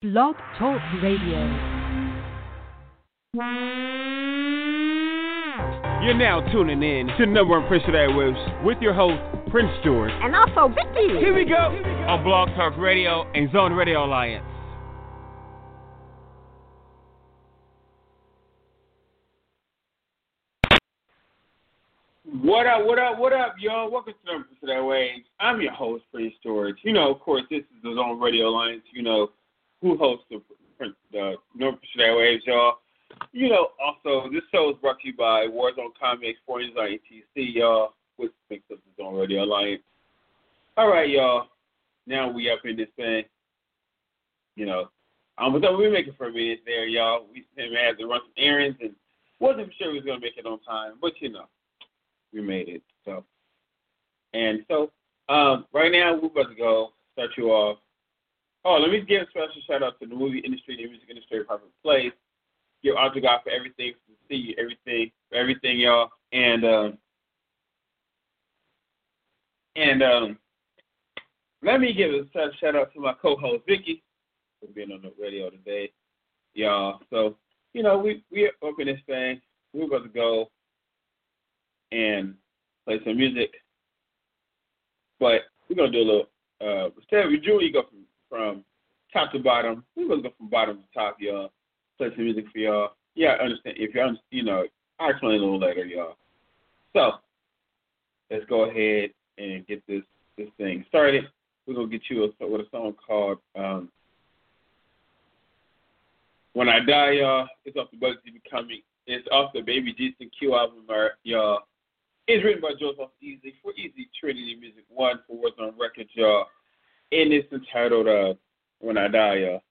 Blog Talk Radio. You're now tuning in to number one Prince of Airwaves with your host, Prince George. And also Vicky. Here we go on Blog Talk Radio and Zone Radio Alliance. What up, what up, what up, y'all? Welcome to Number Prince of Airwaves. I'm your host, Prince George. You know, of course, this is the Zone Radio Alliance. You know, who hosts the, the Prince of Airwaves, y'all. You know, also, this show is brought to you by Warzone Comics, 4 on ETC, y'all, which makes up the Zone Radio Alliance. All right, y'all. Now we up in this thing. You know, um, but we were making for a minute there, y'all. We had to run some errands and wasn't sure we was gonna make it on time, but you know, we made it. So, and so, um, right now we're about to go start you off. Oh, let me give a special shout out to the movie industry, the music industry, Perfect Place give out to God for everything, for see you, everything, for everything, y'all. And um, and um, let me give a special shout out to my co-host Vicky for being on the radio today, y'all. So you know we we open this thing. We're about to go and play some music, but we're gonna do a little. Uh, instead usually go from from top to bottom, we're gonna go from bottom to top, y'all play some music for y'all. Yeah, I understand. If y'all, you know, I'll explain a little later, y'all. So let's go ahead and get this this thing started. We're gonna get you a, with a song called um, "When I Die," y'all. It's off the Bugsy Becoming. It's off the Baby Decent Q album, y'all. It's written by Joseph Easy for Easy Trinity Music One for Warzone Record, y'all. And it's entitled uh, "When I Die," y'all.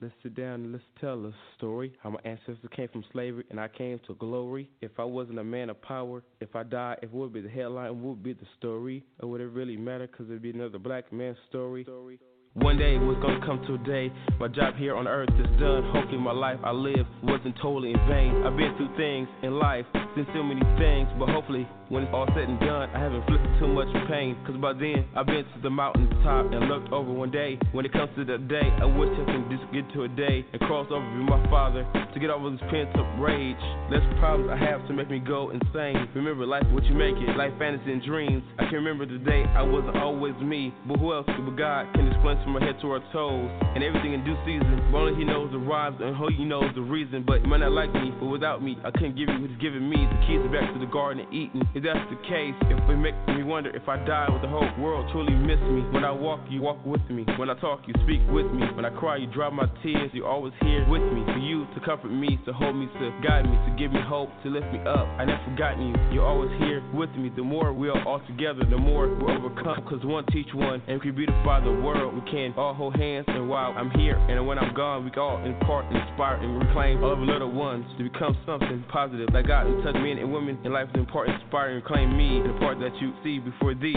Let's sit down and let's tell a story. How my ancestors came from slavery and I came to glory. If I wasn't a man of power, if I died, if it would be the headline, what would be the story? Or would it really matter? Cause it'd be another black man's story. story. One day it was gonna come to a day. My job here on earth is done. Hopefully, my life I live wasn't totally in vain. I've been through things in life, been so many things, but hopefully, when it's all said and done, I haven't inflicted too much pain. Cause by then, I've been to the mountain top and looked over one day. When it comes to that day, I wish I could just get to a day and cross over with my father to get over this pent up rage. Less problems I have to make me go insane. Remember, life what you make it, life fantasy and dreams. I can remember the day I wasn't always me, but who else but God can explain from our head to our toes, and everything in due season. But only He knows the rhymes and who He knows the reason. But you might not like me, but without me, I couldn't give you what He's giving me. The keys are back to the garden of Eden. If that's the case, if it makes me wonder if I die, would the whole world truly miss me? When I walk, you walk with me. When I talk, you speak with me. When I cry, you dry my tears. You're always here with me. For you to comfort me, to hold me, to guide me, to give me hope, to lift me up. I never forgotten you. You're always here with me. The more we are all together, the more we're overcome. Cause one teach one, and we beautify the world. We can all hold hands, and while I'm here and when I'm gone, we can all impart, inspire, and reclaim all of little ones to become something positive. Like God and touch men and women in life is important, inspire, and claim me, the part that you see before thee.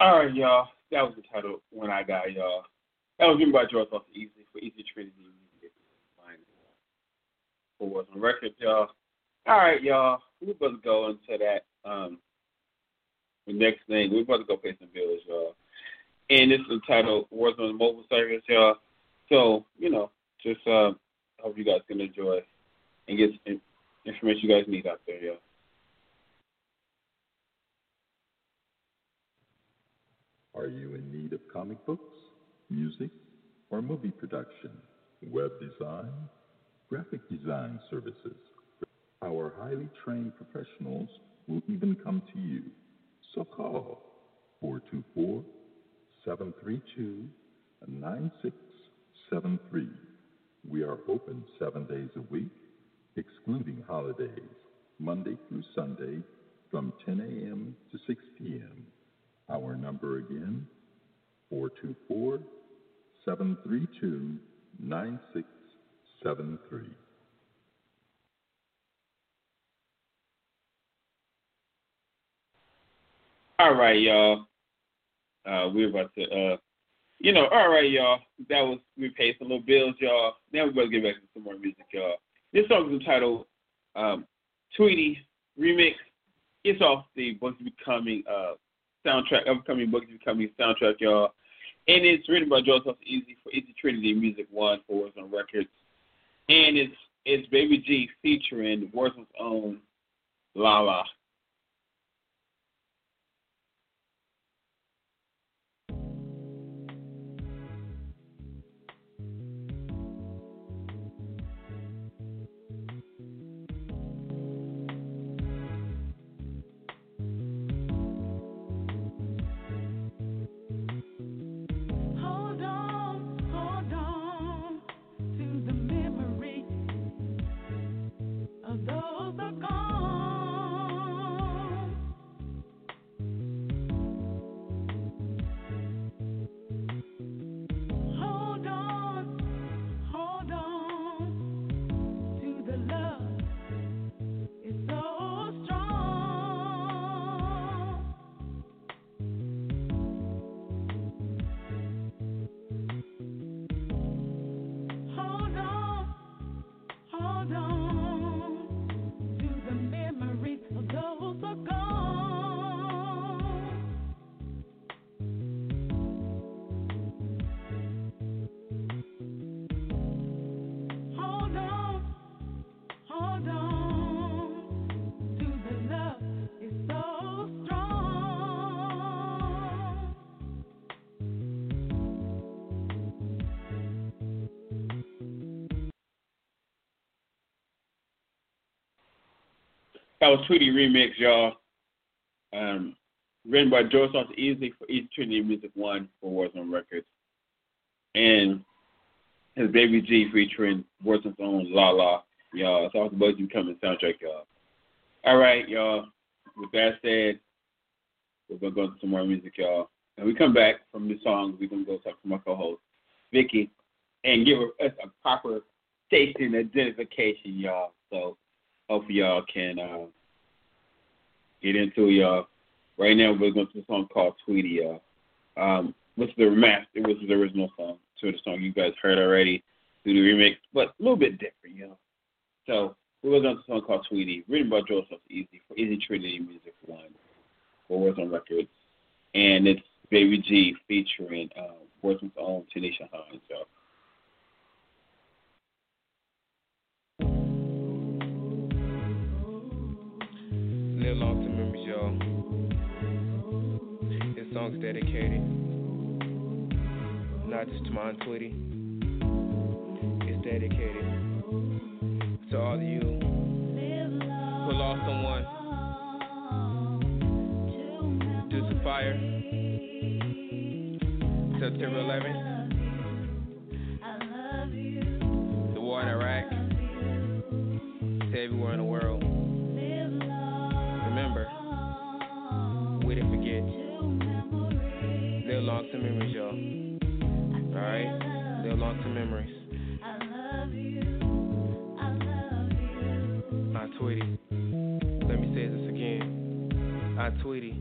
All right, y'all. That was the title "When I Die," y'all. That was written by George Off Easy for Easy Trinity for Warzone record, y'all. All right, y'all. We're about to go into that. Um, the next thing, we're about to go pay some bills, y'all. And this is entitled Warzone Mobile Service, y'all. So, you know, just uh, hope you guys can enjoy and get information you guys need out there, y'all. Are you in need of comic books, music, or movie production, web design, graphic design services? Our highly trained professionals will even come to you. So call 424 732 9673. We are open seven days a week, excluding holidays, Monday through Sunday from 10 a.m. to 6 p.m. Our number again, 424 732 9673. All right, y'all. Uh, we're about to uh, you know, all right, y'all. That was we paid some little bills, y'all. Now we're gonna get back to some more music, y'all. This song is entitled um, "Tweety Remix." It's off the Books Becoming uh, soundtrack, upcoming Books Becoming soundtrack, y'all. And it's written by Joseph Easy for Easy Trinity Music One for Warzone Records. And it's it's Baby G featuring Warzone's own Lala. That was Tweety Remix, y'all. Um, written by Joe Sauce Easy for Easy Trinity Music One for Warzone Records. And his Baby G featuring Warzone's own La La. Y'all, it's all the Bugs Becoming soundtrack, y'all. All right, y'all. With that said, we're going to go into some more music, y'all. And we come back from the song, we're going to go talk to my co host, Vicky, and give us a proper station identification, y'all. So, hope y'all can uh, get into y'all. Right now, we're going to a song called Tweety, y'all. Um, what's the master? It was the original song. So the song you guys heard already, do the remix, but a little bit different, you know. So we're going to a song called Tweety, written by Joseph Easy for Easy Trinity Music One for Warzone Records, and it's Baby G featuring uh, Warzone's own Tanisha Hines, y'all. Song's dedicated not just to my Tweety. It's dedicated to all of you who lost someone due to fire. September 11th. The war in Iraq. To everywhere in the world. Long to memories, y'all. Alright? Live long to memories. i love you i Tweety. Let me say this again. I Tweety.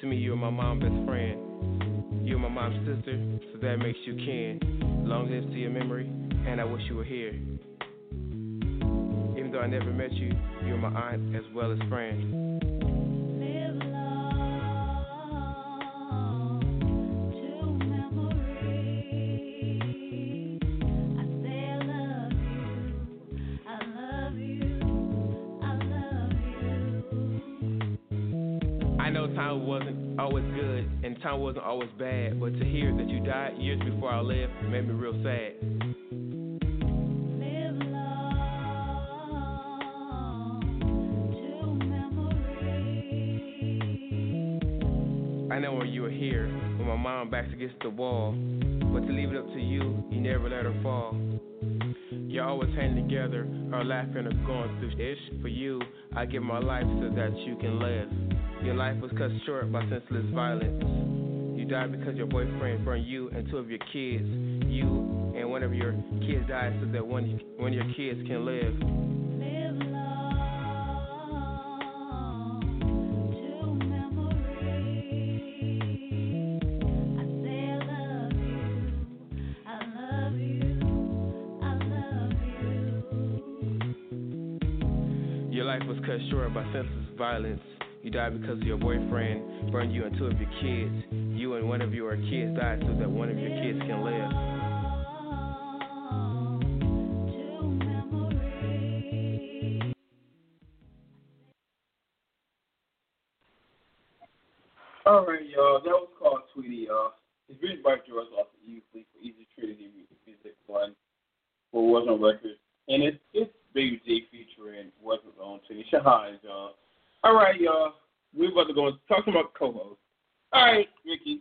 To me, you're my mom's best friend. You're my mom's sister, so that makes you kin. Long live to your memory, and I wish you were here. Even though I never met you, you're my aunt as well as friend. Always good and time wasn't always bad, but to hear that you died years before I left made me real sad. I know when you were here, when my mom backs against the wall, but to leave it up to you, you never let her fall. You're always hanging together, or laughing or going through ish. For you, I give my life so that you can live. Your life was cut short by senseless violence. You died because your boyfriend burned you and two of your kids. You and one of your kids died so that one, one of your kids can live. Short by senseless violence. You died because your boyfriend burned you and two of your kids. You and one of your kids died so that one of your kids can live. About to go and talk about co hosts. All right, Vicky.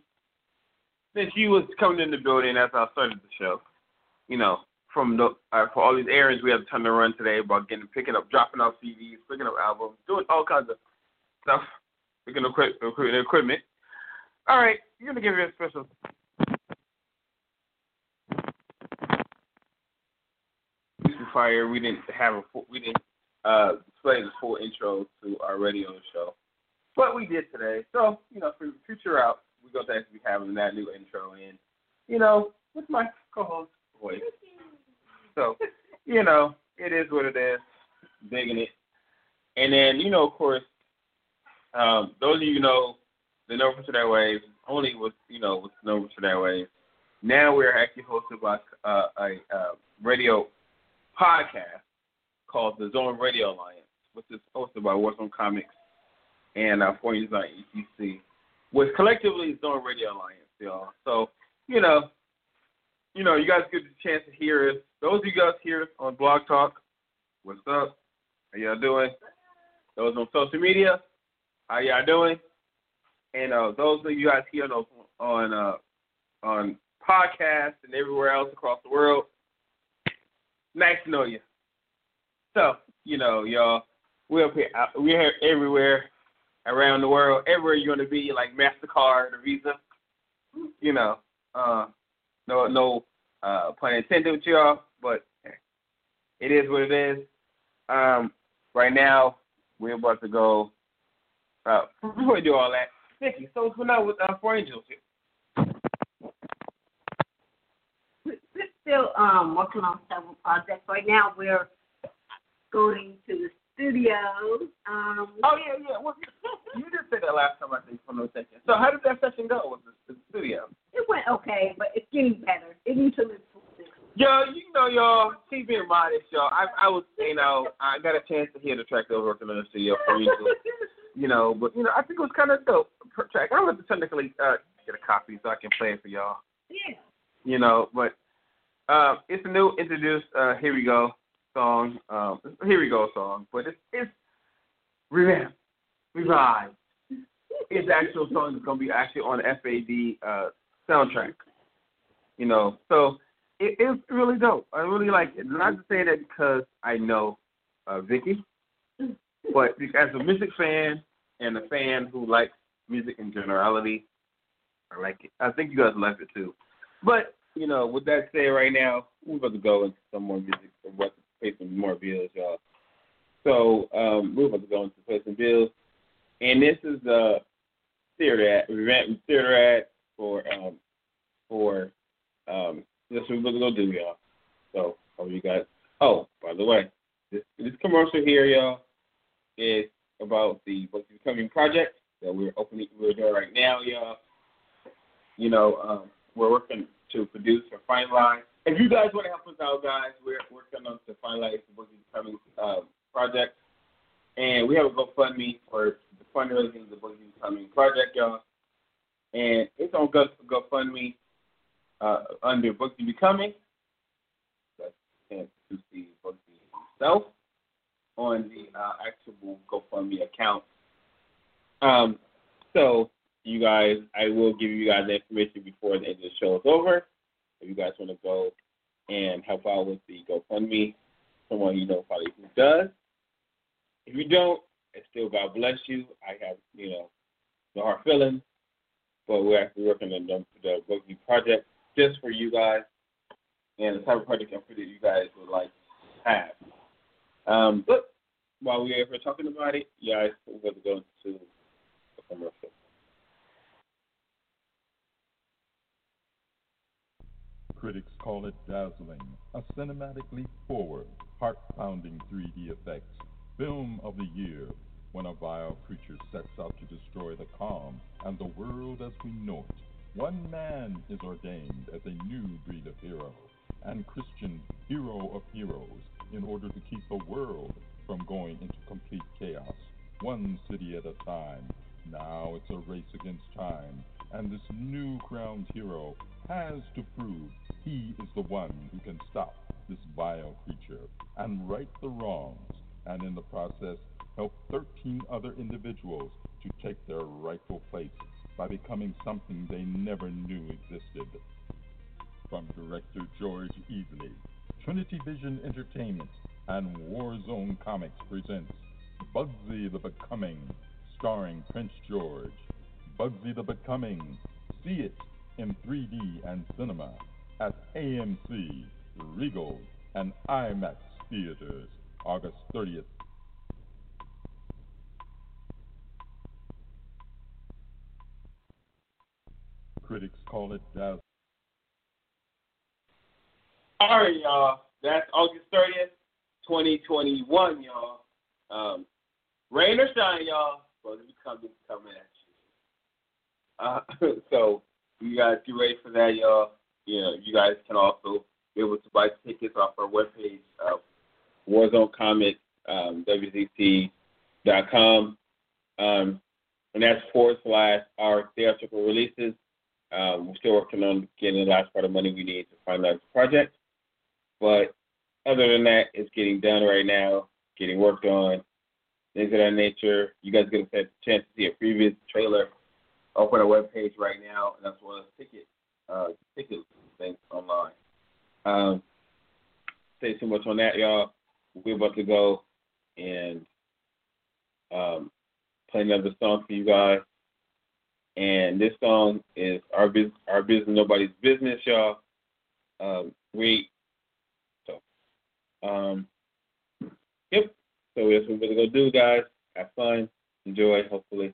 Since you was coming in the building as I started the show, you know, from the uh, for all these errands we have time to run today about getting picking up, dropping off CDs, picking up albums, doing all kinds of stuff Picking up equipment. All right, you're gonna give you a special. Fire. We didn't have a full, we didn't uh, display the full intro to our radio show, but we did today. So you know, for future out, we're gonna actually be having that new intro in. You know, with my co-host voice. So you know, it is what it is. Digging it. And then, you know, of course, um, those of you know the No for Wave only was you know was No for That Wave. Now we're actually hosted by uh, a uh, radio podcast called the Zone Radio Alliance, which is hosted by Warzone Comics and uh, Foreign Design ETC, which collectively is Zone Radio Alliance, y'all. So you know, you know, you guys get the chance to hear us. Those of you guys here on Blog Talk, what's up? How y'all doing? Those on social media, how y'all doing? And uh, those of you guys here on on uh, on podcasts and everywhere else across the world, nice to know you. So you know, y'all, we're here, uh, we're here everywhere around the world. Everywhere you're gonna be, like Mastercard or Visa. You know, uh, no no uh, pun intended with y'all, but it is what it is. Um, right now, we're about to go uh, before we do all that, Nikki, so what's going on with uh, Four Angels here? We're still um, working on several projects. Right now, we're going to the studio. Um, oh yeah, yeah. Well, you just said that last time I think from the session. So how did that session go with the, the studio? It went okay, but it's getting better. It needs to live Yo, you know, y'all, keep being modest, y'all. I, I was, you know, I got a chance to hear the track that was working on the studio for you you know. But you know, I think it was kind of dope track. I'm gonna technically uh, get a copy so I can play it for y'all. Yeah. You know, but uh, it's a new introduced uh, "Here We Go" song. Um, "Here We Go" song, but it's it's revamped, revived. It's actual song that's gonna be actually on FAD uh, soundtrack. You know, so it, it's really dope. I really like it. Not to say that because I know uh, Vicky, but as a music fan and a fan who likes music in generality, I like it. I think you guys like it too. But you know, with that said, right now we're about to go into some more music and what pay some more bills, y'all. So um, we're about to go into pay some bills, and this is the theater ad for um for um this is what we're gonna do, y'all. So hope you guys. Oh, by the way, this this commercial here, y'all, is about the Books Becoming project that we're opening, we're doing right now, y'all. You know, um, we're working to produce or finalize. If you guys want to help us out, guys, we're working on to finalize the Books Becoming uh, project, and we have a GoFundMe for fundraising of the Books Becoming project, y'all. And it's on Go GoFundMe uh, under Books Becoming. That's to see Books himself on the uh, actual GoFundMe account. Um, so you guys, I will give you guys the information before the end of the show is over. If you guys want to go and help out with the GoFundMe, someone you know probably who does. If you don't, it's still God bless you. I have, you know, no hard feelings, but we're actually working on the, the GoFundMe project just for you guys and the type of project I'm pretty you guys would like to have. Um, but while we're ever talking about it, yeah, we're going to go into a commercial. Critics call it dazzling, a cinematically forward, heart-pounding 3D effects Film of the year when a vile creature sets out to destroy the calm and the world as we know it. One man is ordained as a new breed of hero and Christian hero of heroes in order to keep the world from going into complete chaos, one city at a time. Now it's a race against time, and this new crowned hero has to prove he is the one who can stop this vile creature and right the wrongs, and in the process help 13 other individuals to take their rightful place by becoming something they never knew existed. From director George Easley, Trinity Vision Entertainment and Warzone Comics presents Bugsy the Becoming, starring Prince George. Bugsy the Becoming. See it in 3D and cinema at AMC, Regal, and IMAX theaters August 30th. Critics call it dazzling. All right, y'all. That's August 30th, 2021, y'all. Um, rain or shine, y'all. Supposed to coming, coming at you. Uh, so you guys get ready for that, y'all. You know, you guys can also be able to buy tickets off our webpage, uh, Warzone Comics, um, WZT.com. Um, and that's forward slash our theatrical releases. Um, we're still working on getting the last part of money we need to finalize the project. But other than that, it's getting done right now, getting worked on, things of that nature. You guys get a chance to see a previous trailer up on our webpage right now, and as well as ticket uh, ticket things online. Um, say too much on that, y'all. We're about to go and um, play another song for you guys. And this song is our business, our business, nobody's business, y'all. Um, we so um, yep. So that's what we're gonna go do, guys. Have fun, enjoy, hopefully.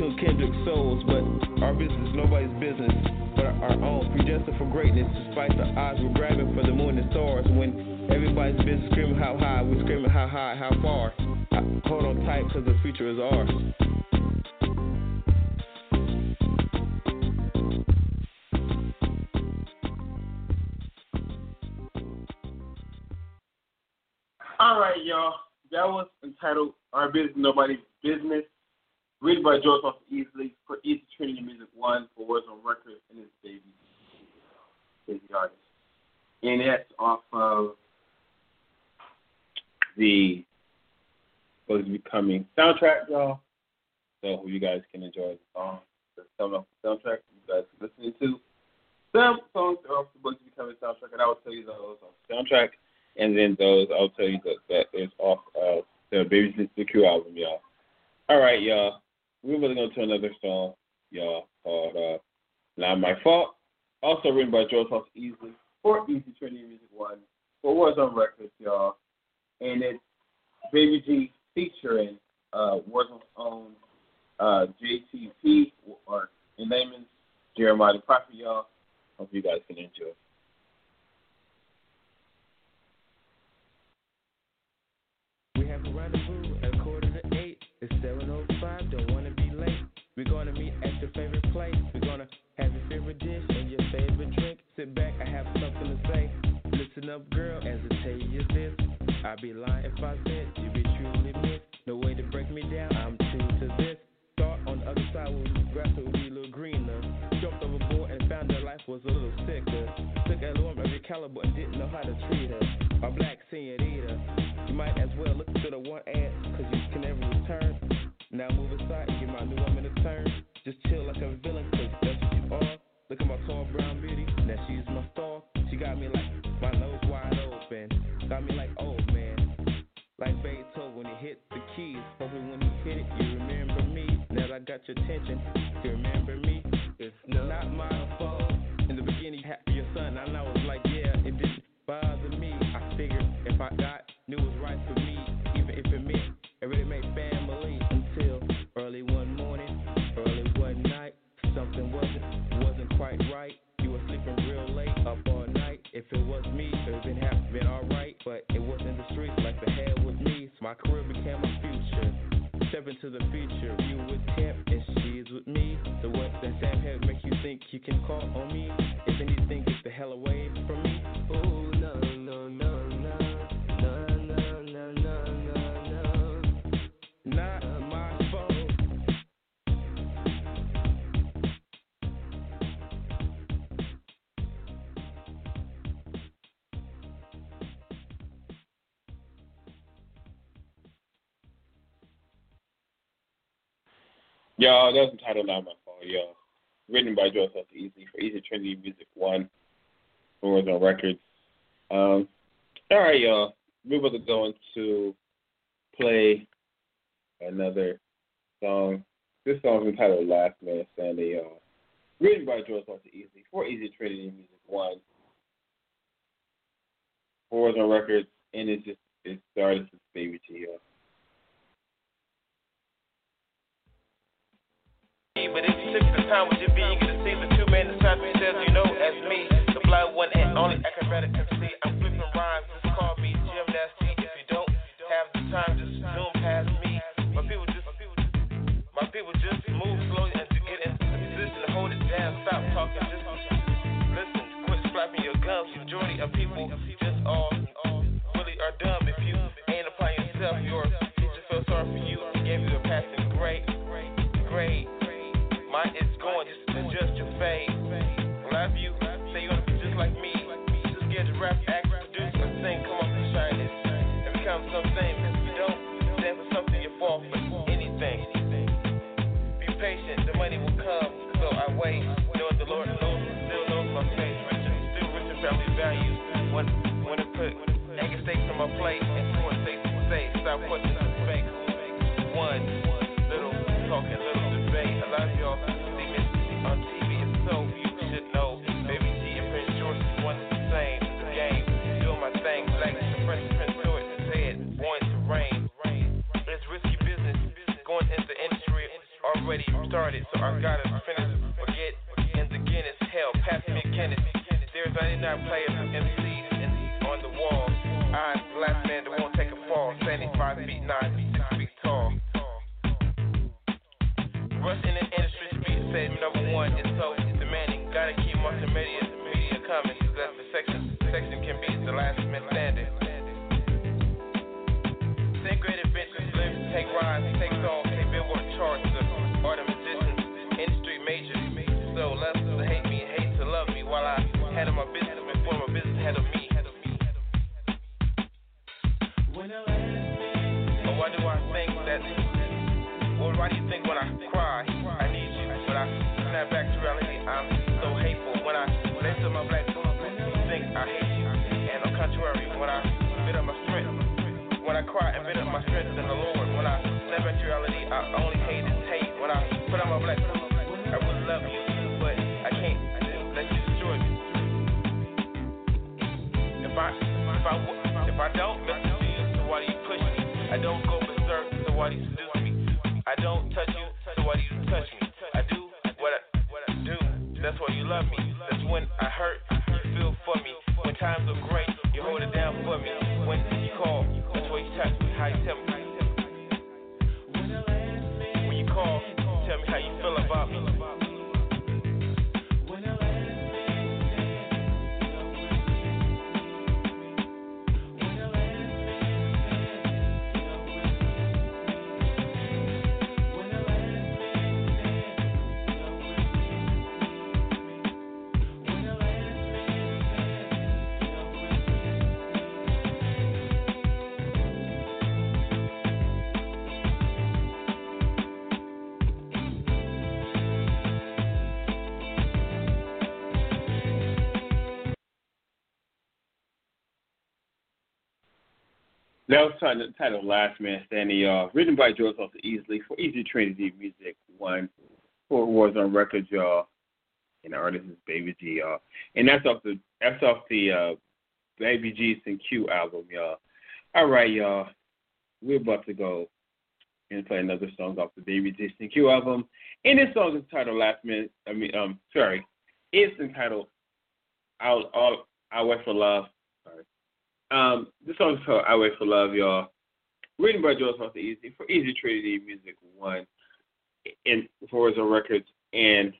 Mating of souls? But our business is nobody's business, but our own. Predestined for greatness, despite the odds we're grabbing for the moon and stars. When everybody's been screaming how high, we're screaming how high, how far. Hold on tight, cause the future is ours. All right, y'all. That was entitled Our Business Nobody's Business. Written by George Foster Easley for Easy Trinity Music One for Warzone Record and his baby, baby artist. And that's off of the supposed becoming be soundtrack, y'all. So you guys can enjoy the song that's coming off the soundtrack. You guys are listening to some songs are off the Supposed to be soundtrack, and I will tell you those the soundtrack. And then those, I'll tell you that, that is off of the Baby the Q album, y'all. All right, y'all. We're really going to another song, y'all, called uh, Not My Fault. Also written by Joe Foster Easley for Easy Trinity Music One for Warzone Records, y'all. And it's Baby G featuring uh, Warzone's own uh, JTP, or in layman's Jeremiah the Prophet, y'all. Hope you guys can enjoy. We have a rendezvous at quarter to eight. It's 7.05, We're to meet at your favorite place. We're to have your favorite dish and your favorite drink. Sit back, I have something to say. Listen up, girl, as I tell you this. I'd be lying if I said you'd be truly missed. No way to break me down, I'm true to this. Start on the other side where the grass would be a little greener. Jumped overboard and found that life was a little sicker. Took a of your caliber and didn't know how to treat her. A black senorita. You might as well look to the one ad, cause you can never return. Now move your attention. You remember me. It's not my fault. In the beginning, you had your son. And I was like, yeah, it didn't bother me. I figured if I got, knew it was right for me. Even if it meant it really made family. Until early one morning, early one night. Something wasn't, wasn't quite right. You were sleeping real late, up all night. If it was me, it would been have been alright. But it wasn't the streets like the hell with me. So my career became my future. Step into the future. You with you can call on me? If anything, get the hell away from me. No, no, no. No, no, no, no, no, no. Not my fault. Y'all, that's entitled Not My Fault, y'all. Written by Joe Seth Easy for Easy Trinity Music One. Warzone Records. Um, all right, y'all. We're about to go into play another song. This song is entitled Last Man Standing, y'all. Written by Joe Seth Easy for Easy Trinity Music One. Warzone Records, and it's just it's the artist's baby to y'all. But if you took the time with your being, you could see the two men inside themselves, you know, as me, the blind one and only acrobatic MC. I'm flipping rhymes, just call me gymnasty. If you don't have the time, just zoom past me. My people just, my people just move slowly and to get in position to hold it down. Stop talking, just listen. Quit slapping your gums. Majority of people just all really are dumb. If you ain't applying yourself, your teacher felt sorry for you gave you a passing grade. Grade. Started, so I gotta finish or get in the Guinness. Hell, pass me a Guinness. There's 99 players and MCs in, on the wall. I'm the last man that won't take a fall. 75 feet 9, 6 feet tall. Rush in the industry be said number one is so That was titled, titled Last Man Standing, y'all. Written by George Foster Easley for Easy Trinity Music One Fort for on Records, y'all. And the artist is Baby G, y'all. And that's off the that's off the uh, Baby G's and Q album, y'all. All right, y'all. We're about to go and play another song off the Baby G's and Q album. And this song is titled Last Man. I mean, um, sorry, it's entitled "I'll I'll, I'll Wait for Love." Um, this song is called "I Wait for Love," y'all. Written by Joe Foster Easy for Easy Trinity Music One, and for Warzone Records, and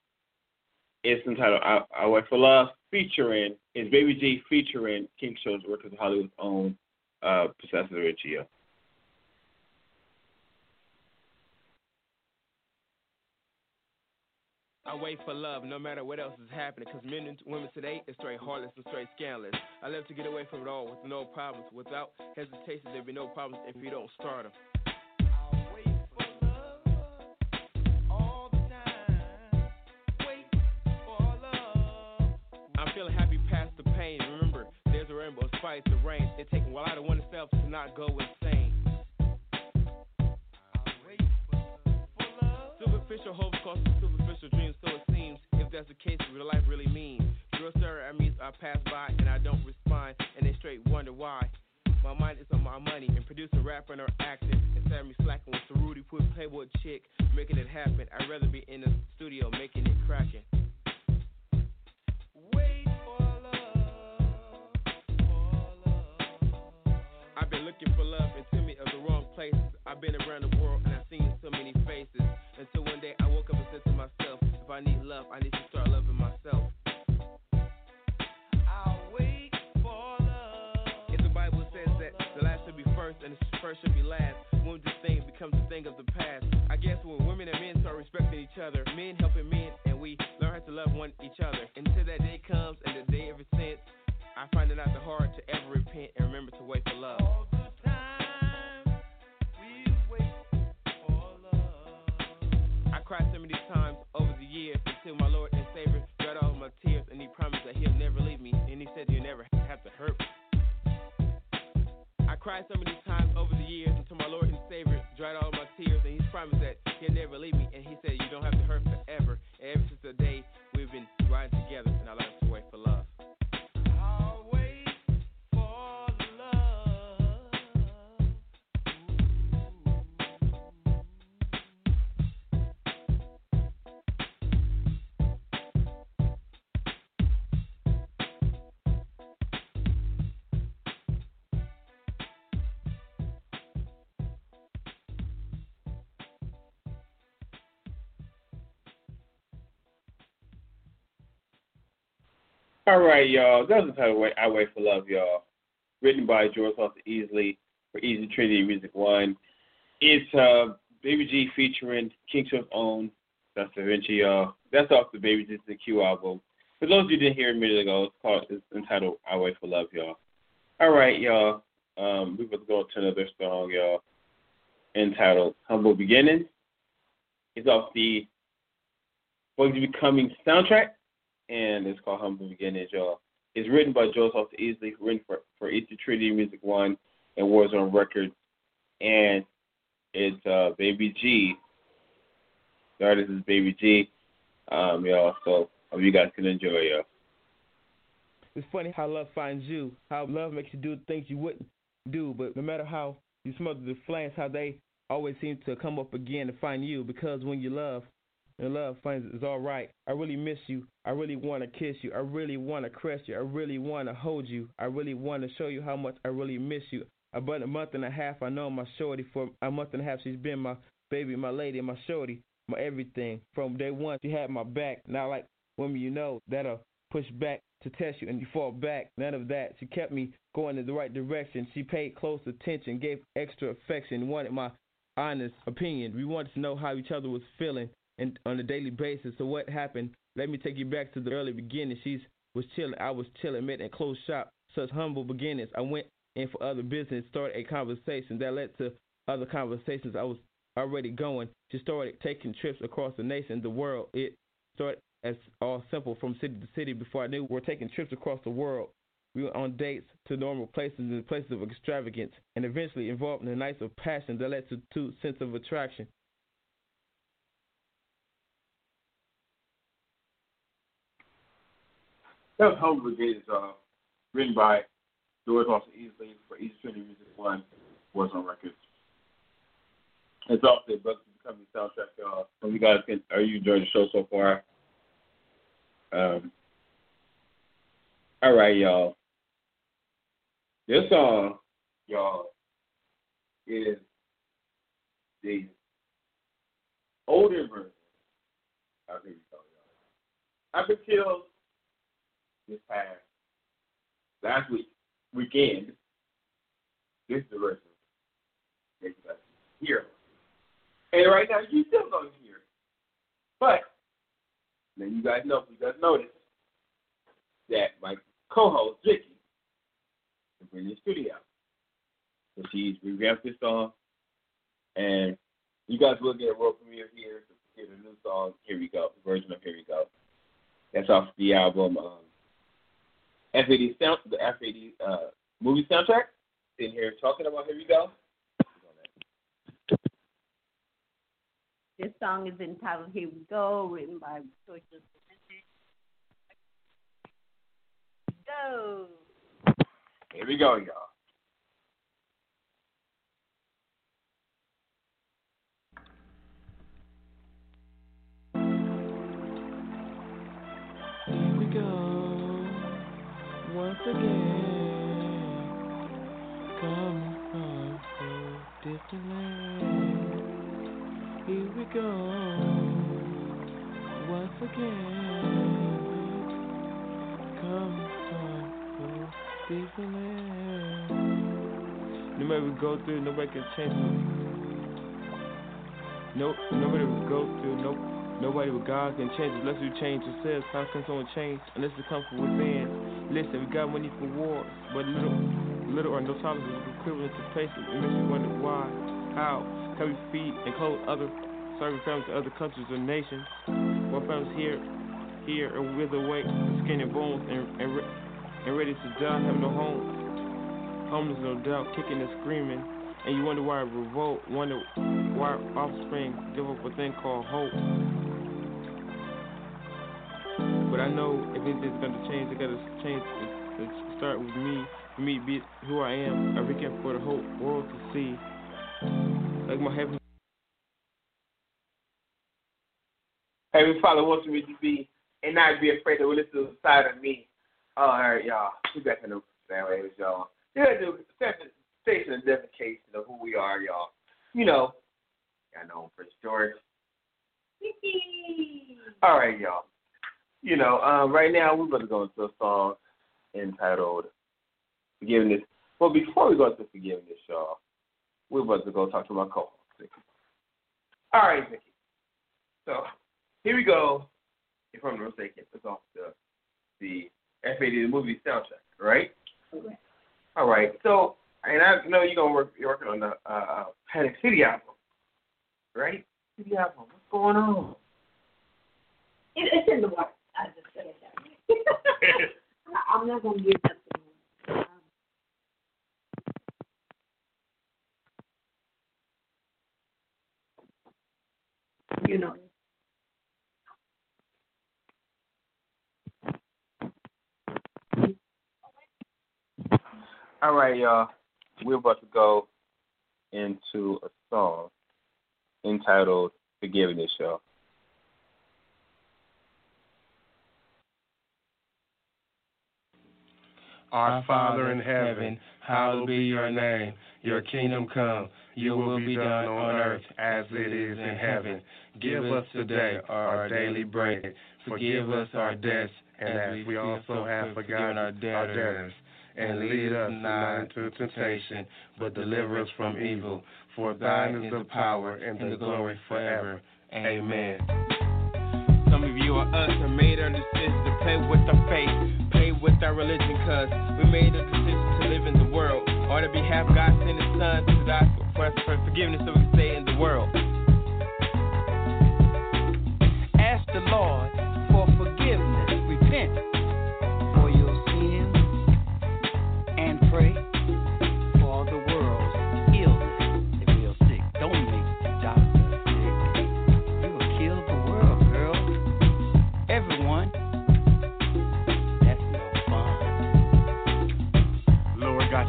it's entitled I, I Wait for Love, featuring is Baby G featuring King Shows Records of Hollywood's own uh, Possessor Richie. I wait for love no matter what else is happening. Cause men and women today is straight heartless and straight scandalous. I love to get away from it all with no problems. Without hesitation, there'll be no problems if you don't start them. I'm feeling happy past the pain. Remember, there's a rainbow, spice the rain. It takes a while out of oneself to not go insane. I wait for love. Superficial hopes cause superficial If that's the case, real life really means. Girl stare at me, I pass by and I don't respond, and they straight wonder why. My mind is on my money and producing, rapping, or acting. Instead of me slacking with the Rudy Put Playboy chick, making it happen. I'd rather be in the studio making it cracking. Wait, for I've been looking for love in too many of the wrong places. I've been around the world and I've seen so many faces. Until one day I woke if I need love, I need to start loving myself. I'll wait for love. If the Bible says that the last should be first and the first should be last, when this thing becomes a thing of the past. I guess when women and men start respecting each other, men helping men, and we learn how to love one each other. Until that day comes and the day ever since, I find it not the hard to ever repent and remember to wait for love. I cried so many times over the years until my Lord and Savior dried all my tears, and He promised that He'll never leave me, and He said you'll never have to hurt me. I cried so many times over the years until my Lord and Savior dried all my tears, and He's promised that He'll never leave me, and All right, y'all. That was the title I Wait for Love, y'all. Written by George Foster Easley for Easy Trinity Music One. It's uh, Baby G featuring King Show's own That's Da Vinci, y'all. That's off the Baby G's and Q album. For those of you who didn't hear a minute ago, it's called it's entitled I Wait for Love, y'all. All right, y'all. Um, we're about to go to another song, y'all, entitled Humble Beginnings. It's off the Going Becoming soundtrack and it's called Humble Beginnings, y'all. It's written by Joseph Easley, written for, for Easy Trinity Music One and Warzone Records, and it's uh, Baby G. The artist is Baby G, um, y'all. So hope you guys can enjoy, y'all. It's funny how love finds you, how love makes you do things you wouldn't do, but no matter how you smother the flames, how they always seem to come up again to find you, because when you love, and love finds it's all right. I really miss you. I really want to kiss you. I really want to caress you. I really want to hold you. I really want to show you how much I really miss you. About a month and a half, I know my shorty. For a month and a half, she's been my baby, my lady, my shorty, my everything. From day one, she had my back. Not like women you know that'll push back to test you and you fall back. None of that. She kept me going in the right direction. She paid close attention, gave extra affection, wanted my honest opinion. We wanted to know how each other was feeling and on a daily basis. So what happened? Let me take you back to the early beginning. She was chilling. I was chilling, met and closed shop. Such humble beginnings. I went in for other business, started a conversation that led to other conversations. I was already going. She started taking trips across the nation, the world. It started as all simple from city to city. Before I knew, we're taking trips across the world. We went on dates to normal places and places of extravagance, and eventually involved in the nights of passion that led to two sense of attraction. That was Home Brigade, uh, written by George Austin Easley for Easy Trinity Music One, Warzone Records. It's off the Brothers Becoming soundtrack, y'all. Hope you guys can, are you enjoying the show so far? Um, all right, y'all. This song, y'all, is the older version We Go, y'all. Up until this past last week, weekend, this is hear. And right now, you still don't hear. But, then you guys know, you guys notice that my co-host, Vicky, is in the studio. So she's revamped this song, and you guys will get a world premiere here to hear the new song, Here We Go, version of Here We Go. That's off the album um, FAD sound, the FAD uh, movie soundtrack. Sitting here talking about Here We Go. This song is entitled Here We Go, written by George Go. Here we go, y'all. Once again. Coming from a distant land. Here we go once again. Coming from a distant land. No matter we go through, nobody can change it. No, nobody will go through. No, nobody but God can change unless you change yourself. How can someone change unless it comes from within? Listen, we got money for wars, but little, little or no tolerance is equivalent to places. It makes you wonder why, how, can we feed and clothe other serving families of other countries or nations? While families here, here are wither away, skin and bones, and and, and ready to die, have no home, Homeless, no doubt, kicking and screaming. And you wonder why revolt, wonder why offspring give up a thing called hope. I know if anything's gonna change, it gotta change. It, it start with me, me be who I am. I reckon for the whole world to see. Like my heaven. Heavenly Father wants me to be and not be afraid to listen to the side of me. All right, y'all. We got to know anyways, y'all. Yeah, do station and dedication of who we are, y'all. You know, I know Prince George. All right, y'all. You know, um, right now we're going to go into a song entitled Forgiveness. Well, before we go into Forgiveness, y'all, we're about to go talk to my co-host, Vicky. All right, Vicky. So here we go. If I'm not mistaken, it's off the the FAD the movie soundtrack, right? Okay. All right. So, and I know you're gonna work. You're working on the uh, uh, Panic City album, right? City album. What's going on? It, it's in the works. I just said that. I'm not gonna give nothing. Um, you know. All right, y'all. We're about to go into a song entitled "Forgiveness," y'all. Our Father in heaven, hallowed be your name. Your kingdom come, your will be done on earth as it is in heaven. Give us today our daily bread. Forgive us our debts, and as we also have forgiven our debtors. And lead us not into temptation, but deliver us from evil. For thine is the power and the glory forever. Amen. Some of you are us and made our decision to play with our faith, with our religion, cause we made a decision to live in the world. On our behalf, God sent His Son to die for us for forgiveness so we can stay in the world. Ask the Lord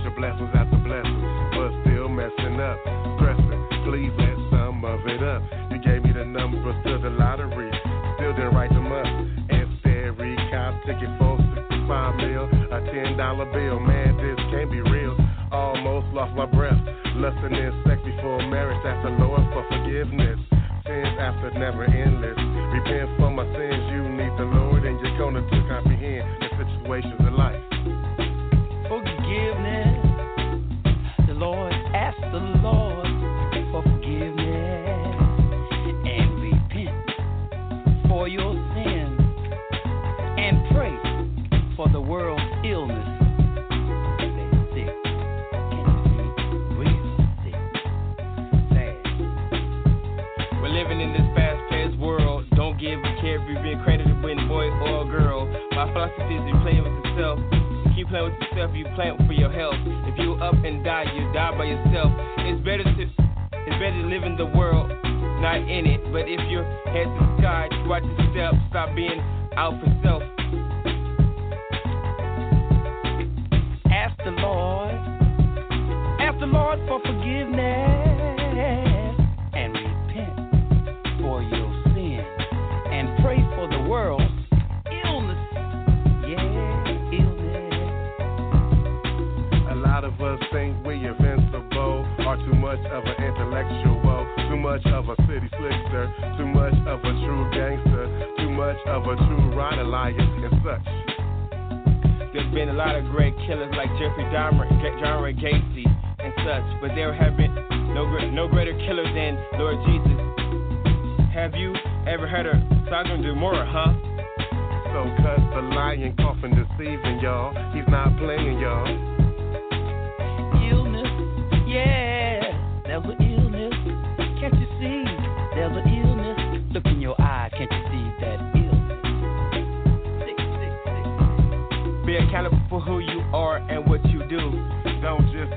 after blessings after blessings, but still messing up. Pressing, please let some of it up. You gave me the numbers to the lottery, still didn't write them up. Instead, recop ticket for 65 mil, a $10 bill. Man, this can't be real. Almost lost my breath. Lust and sex before marriage, that's the Lord for forgiveness. Sins after never endless. Repent for my sins, you need the Lord, and you're gonna to comprehend the situations of life. Philosophy is you play with yourself. You keep playing with yourself, you playing for your health. If you up and die, you die by yourself. It's better to it's better to live in the world, not in it. But if your head to the sky, watch your step, stop being out for self.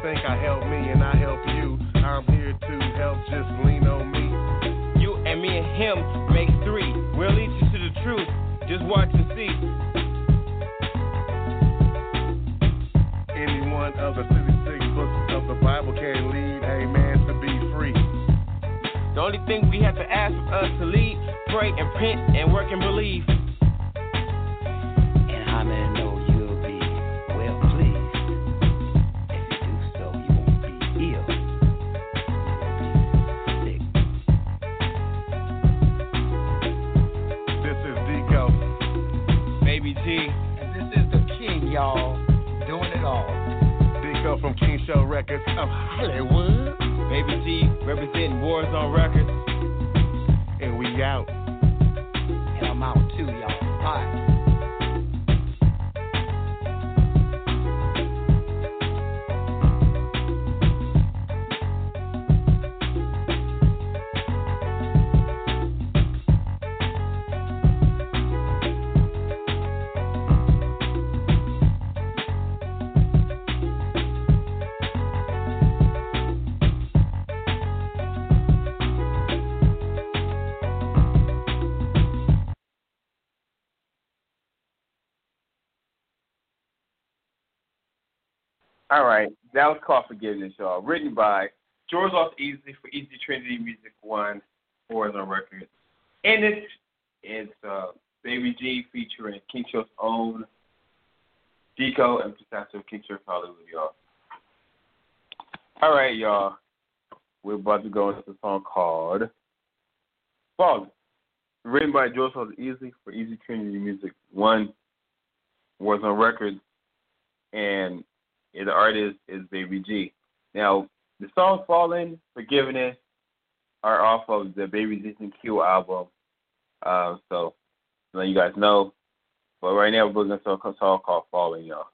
Think I help that was called Forgiveness, y'all. Written by George Off Easley for Easy Trinity Music One, Warzone Records. And it's it's uh, Baby G featuring King Show's own Deco and Pistacho King Show Hollywood, y'all. All right, y'all. We're about to go into a song called Falling. Written by George Off Easley for Easy Trinity Music One, Warzone Records, and yeah, the artist is Baby G. Now, the songs Fallen, Forgiveness are off of the Baby G and Q album. Uh, so, let you guys know. But right now, we're going to a song called Fallen, y'all.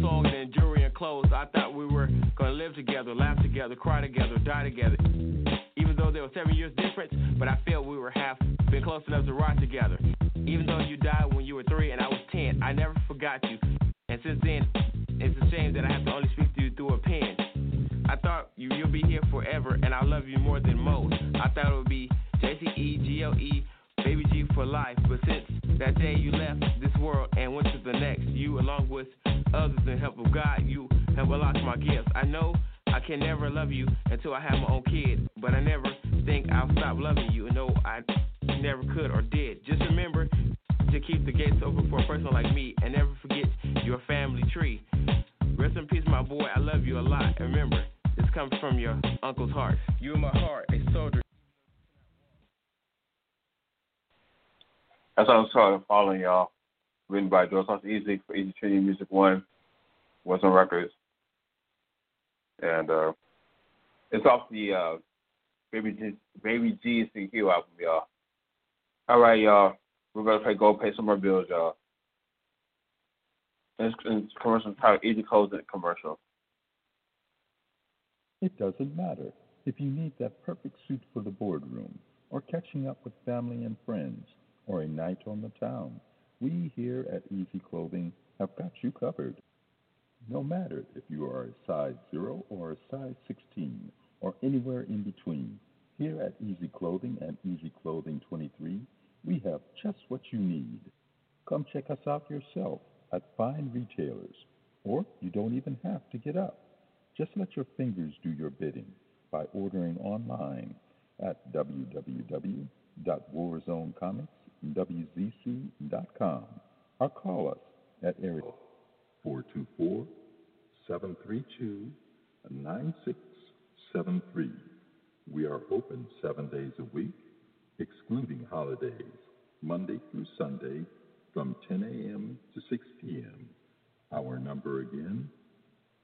Song and jewelry and clothes. I thought we were gonna live together, laugh together, cry together, die together. Even though there was seven years difference, but I felt we were half been close enough to rock together. Even though you died when you were three and I was ten, I never forgot you. And since then, it's a shame that I have to only speak to you through a pen. I thought you you'll be here forever, and I love you more than most. I thought it would be J C E G L E, baby G for life. But since that day you left this world and went to the next, you along with others in help of God, you have unlocked my gifts. I know I can never love you until I have my own kid, but I never think I'll stop loving you. No, I never could or did. Just remember to keep the gates open for a person like me, and never forget your family tree. Rest in peace, my boy. I love you a lot. And remember, this comes from your uncle's heart. You in my heart, a soldier. That's what I'm talking following y'all. Written by George Thompson Easley for Easy Trinity Music One, Warzone Records. And uh it's off the uh Baby G Baby G CQ album, y'all. All right, y'all. We're gonna pay go pay some more bills, y'all. This commercial titled Easy Clothing Commercial. It doesn't matter if you need that perfect suit for the boardroom, or catching up with family and friends, or a night on the town. We here at Easy Clothing have got you covered. No matter if you are a size 0 or a size 16 or anywhere in between, here at Easy Clothing and Easy Clothing 23, we have just what you need. Come check us out yourself at fine retailers, or you don't even have to get up. Just let your fingers do your bidding by ordering online at www.warzonecomicswzc.com or call us at area 424 732 9673. We are open seven days a week, excluding holidays, Monday through Sunday from 10 a.m. to 6 p.m. Our number again,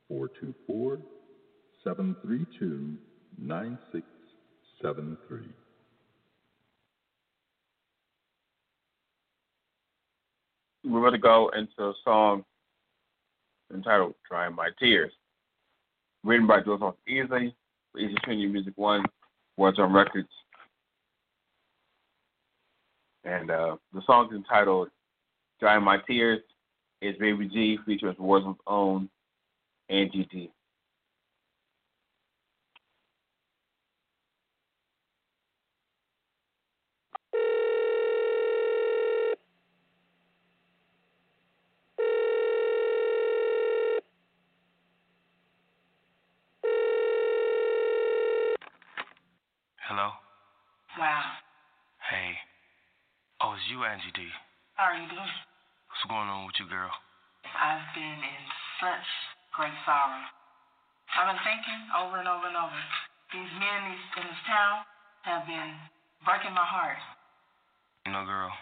424 732 9673. We're going to go into a song entitled Drying My Tears. Written by Joseph Easley, Easy Trinity Music One, Warzone Records. And uh, the song's entitled Drying My Tears. It's Baby G features Warzone's own Angie D. Hello? Wow. Hey. Oh, it's you, Angie D. How are you doing? What's going on with you, girl? I've been in such great sorrow. I've been thinking over and over and over. These men in this, town have been breaking my heart. You know, girl,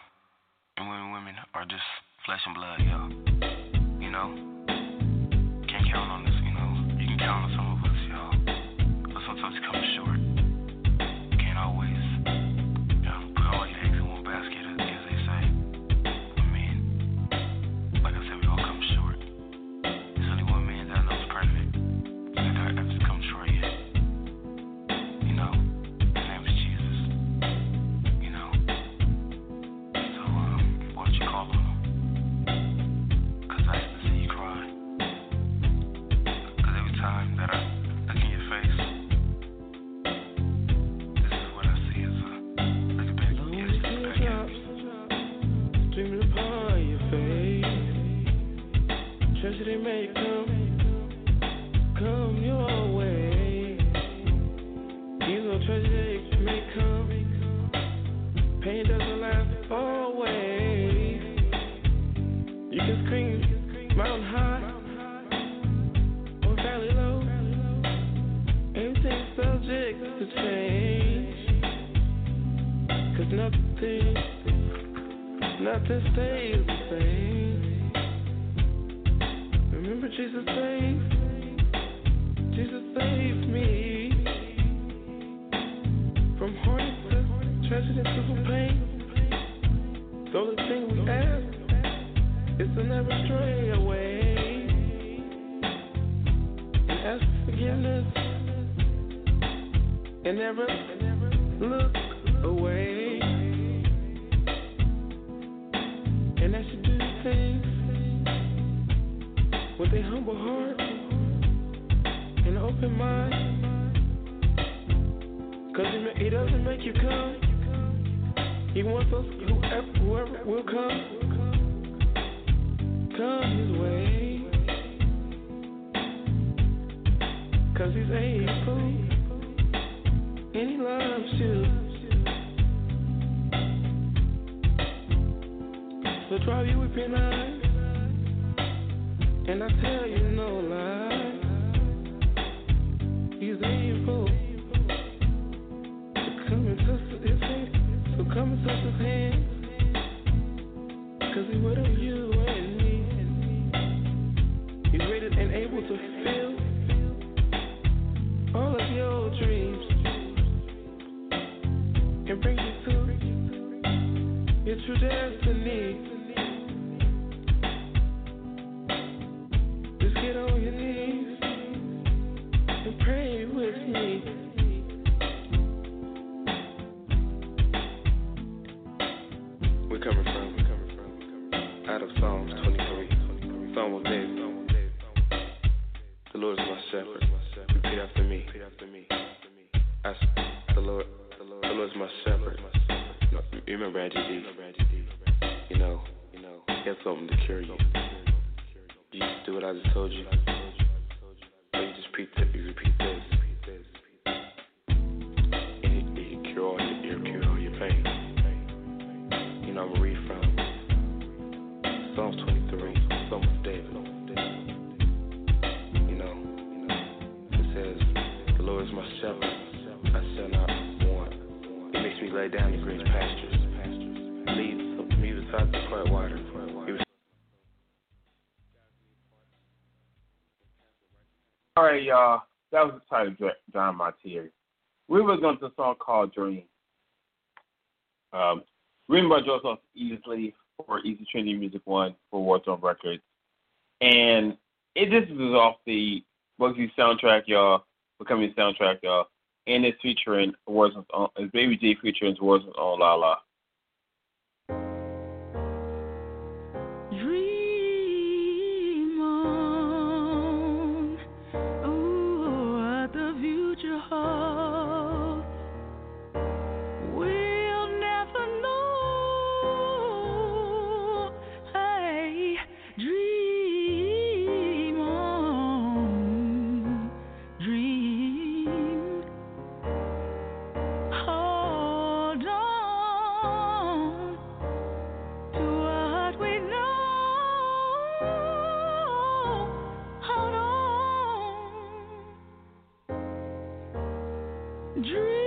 and women, women are just flesh and blood, yo. You know? Can't count on this, you know? You can count on some Jesus saved. Jesus saved me from heartache to tragedy to from pain. The thing we ask is never stray away ask for forgiveness and never look you remember You know, you know, he has something to cure you. You do what I just told you. Y'all. That was the title, of John Martier. We were going to a song called Dream. Um, written by Joseph Easley for Easy Trinity Music One for Warzone Records. And it just was off the Bugsy soundtrack, y'all, becoming soundtrack, y'all. And it's featuring Warzone's own, it's Baby G featuring Warzone's own La La. Dream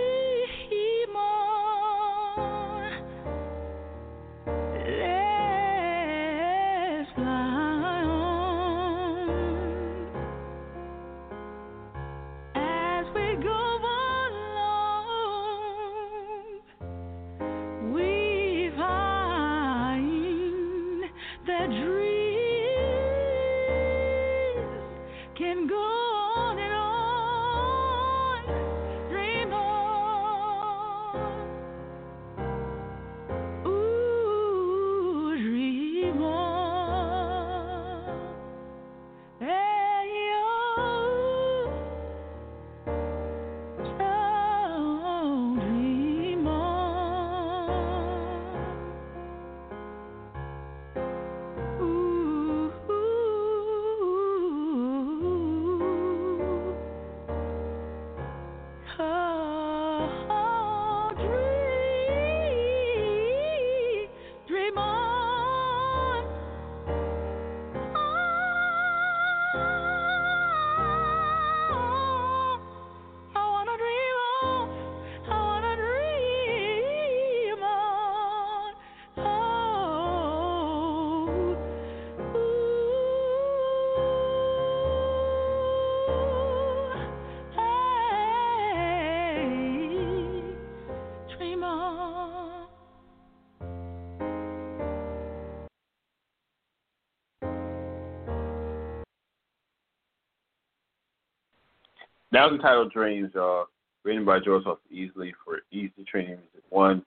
That was entitled Dreams, y'all. Written by Joseph Easley for Easy Trinity Music One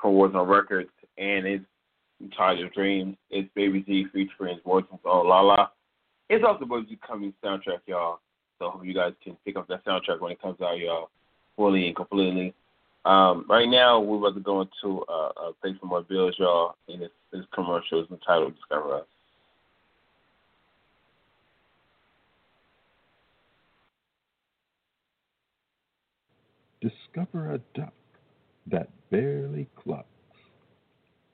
for Warzone Records, and it's entitled Dreams. It's Baby G featuring Warzone's own La La. It's also Baby G coming soundtrack, y'all. So I hope you guys can pick up that soundtrack when it comes out, y'all, fully and completely. Um, right now, we're about to go into uh, uh, Thanks for More Bills, y'all, and this, this commercial is entitled Discover Us. Discover a duck that barely clucks.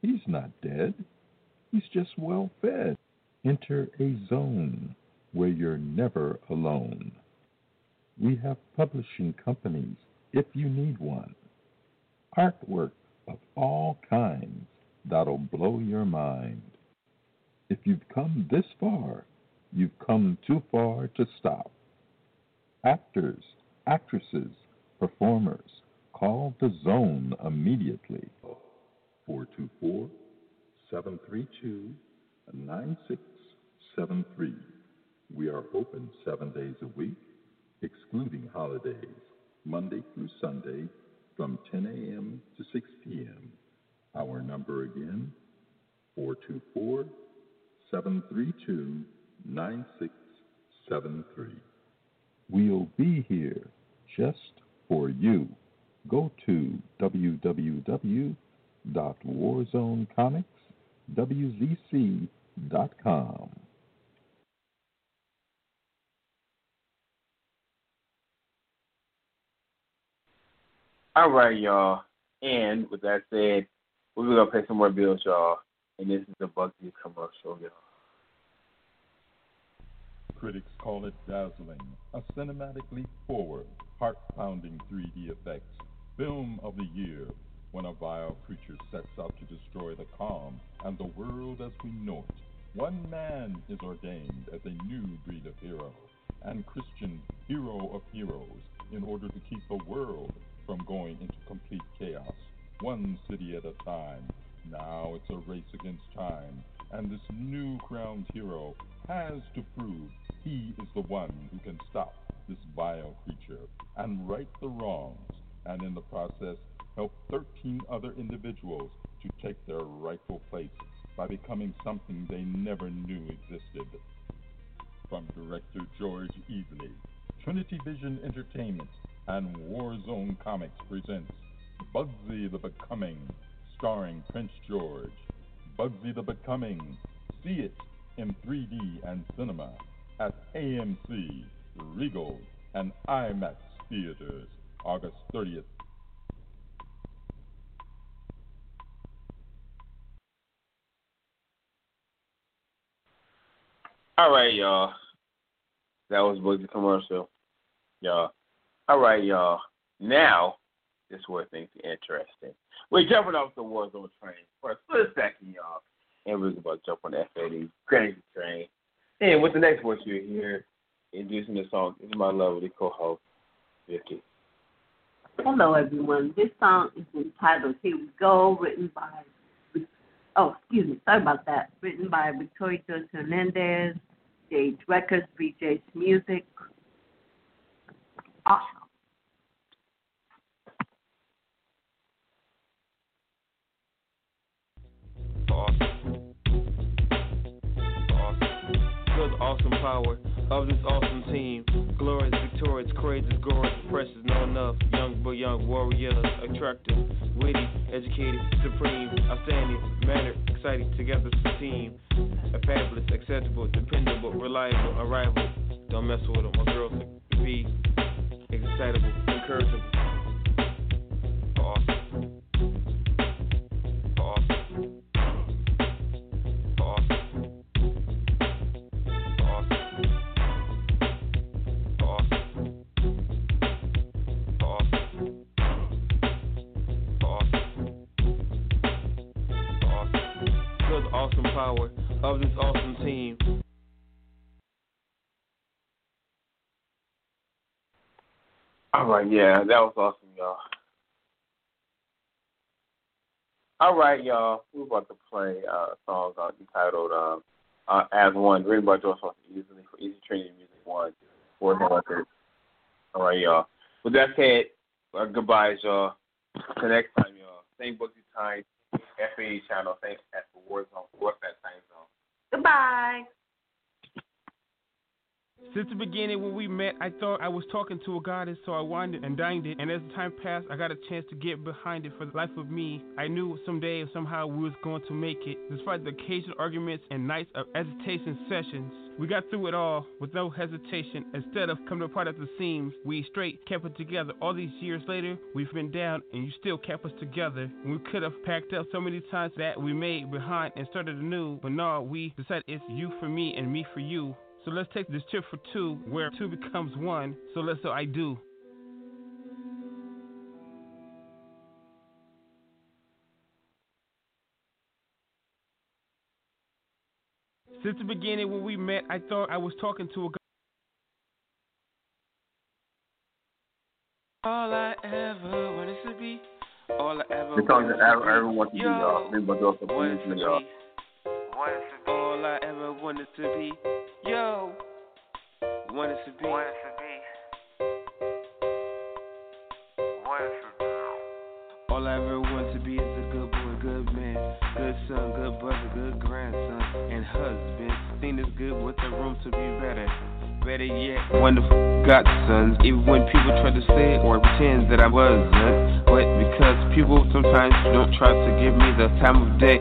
He's not dead. He's just well fed. Enter a zone where you're never alone. We have publishing companies if you need one. Artwork of all kinds that'll blow your mind. If you've come this far, you've come too far to stop. Actors, actresses, performers, call the zone immediately. 424 732 9673. We are open seven days a week, excluding holidays, Monday through Sunday from 10 a.m. to 6 p.m. Our number again, 424 732 9673. We'll be here just for you. Go to www.warzonecomicswzc.com. All right, y'all. And with that said, we're gonna pay some more bills, y'all. And this is the Bugsy commercial, y'all. Critics call it dazzling, a cinematically forward, heart pounding 3D effects, film of the year, when a vile creature sets out to destroy the calm and the world as we know it. One man is ordained as a new breed of hero, and Christian hero of heroes, in order to keep the world from going into complete chaos, one city at a time. Now it's a race against time, and this new crowned hero has to prove he is the one who can stop this vile creature and right the wrongs, and in the process help 13 other individuals to take their rightful place by becoming something they never knew existed. From director George Easley, Trinity Vision Entertainment and Warzone Comics presents Bugsy the Becoming, starring Prince George. Bugsy the Becoming. See it in 3D and cinema at AMC, Regal, and IMAX theaters, August 30th. All right, y'all. That was Bugsy commercial, y'all. All right, y'all. Now, this is where things are interesting. We're jumping off the Warzone train for a split second, y'all. And we're about to jump on the FAD crazy train. And with the next voice you hear, introducing the song, is my lovely co-host, Vicky. Hello, everyone. This song is entitled Here We Go, written by, oh, excuse me, sorry about that. Written by Victoria Joyce Hernandez, Stage Records, BJ's Music. Awesome. Good awesome power of this awesome team. Glorious, victorious, crazy, gorgeous, precious, no enough. Young but young warriors, attractive, witty, educated, supreme, outstanding, mannered, excited, together as a team. A fabulous, acceptable, dependable, reliable, arrival. Don't mess with them. My girls be excitable, encourageable. All right, yeah, that was awesome, y'all. All right, y'all. We're about to play uh, a song uh, entitled um, uh, "As One," written by George Foster Easley for Easy Trinity Music One. For the record. All right, y'all. With that said, uh, goodbyes, y'all. Till next time, y'all. Same bookie time, FAA channel, same at the Warzone, Warfare time zone. Goodbye. Since the beginning when we met, I thought I was talking to a goddess, so I winded and dined it. And as the time passed, I got a chance to get behind it for the life of me. I knew someday somehow we was going to make it. Despite the occasional arguments and nights of hesitation sessions, we got through it all with no hesitation. Instead of coming apart at the seams, we straight kept it together. All these years later, we've been down and you still kept us together. And we could have packed up so many times that we made behind and started anew. But no, we decided it's you for me and me for you. So let's take this tip for two, where two becomes one. So let's say I do. Since the beginning when we met, I thought I was talking to a guy. All I ever wanted to be, all I ever Because wanted to everyone wants to be, uh, members of the police, uh, be, wanted to be, all I ever wanted to be, yo, wanted to be, be, wanted to be. All I ever want to be is a good boy, good man, good son, good brother, good grandson, and husband. Seen is good with the room to be better. Better yet, wonderful godsons. Even when people try to say it or pretend that I wasn't, but because people sometimes don't try to give me the time of day.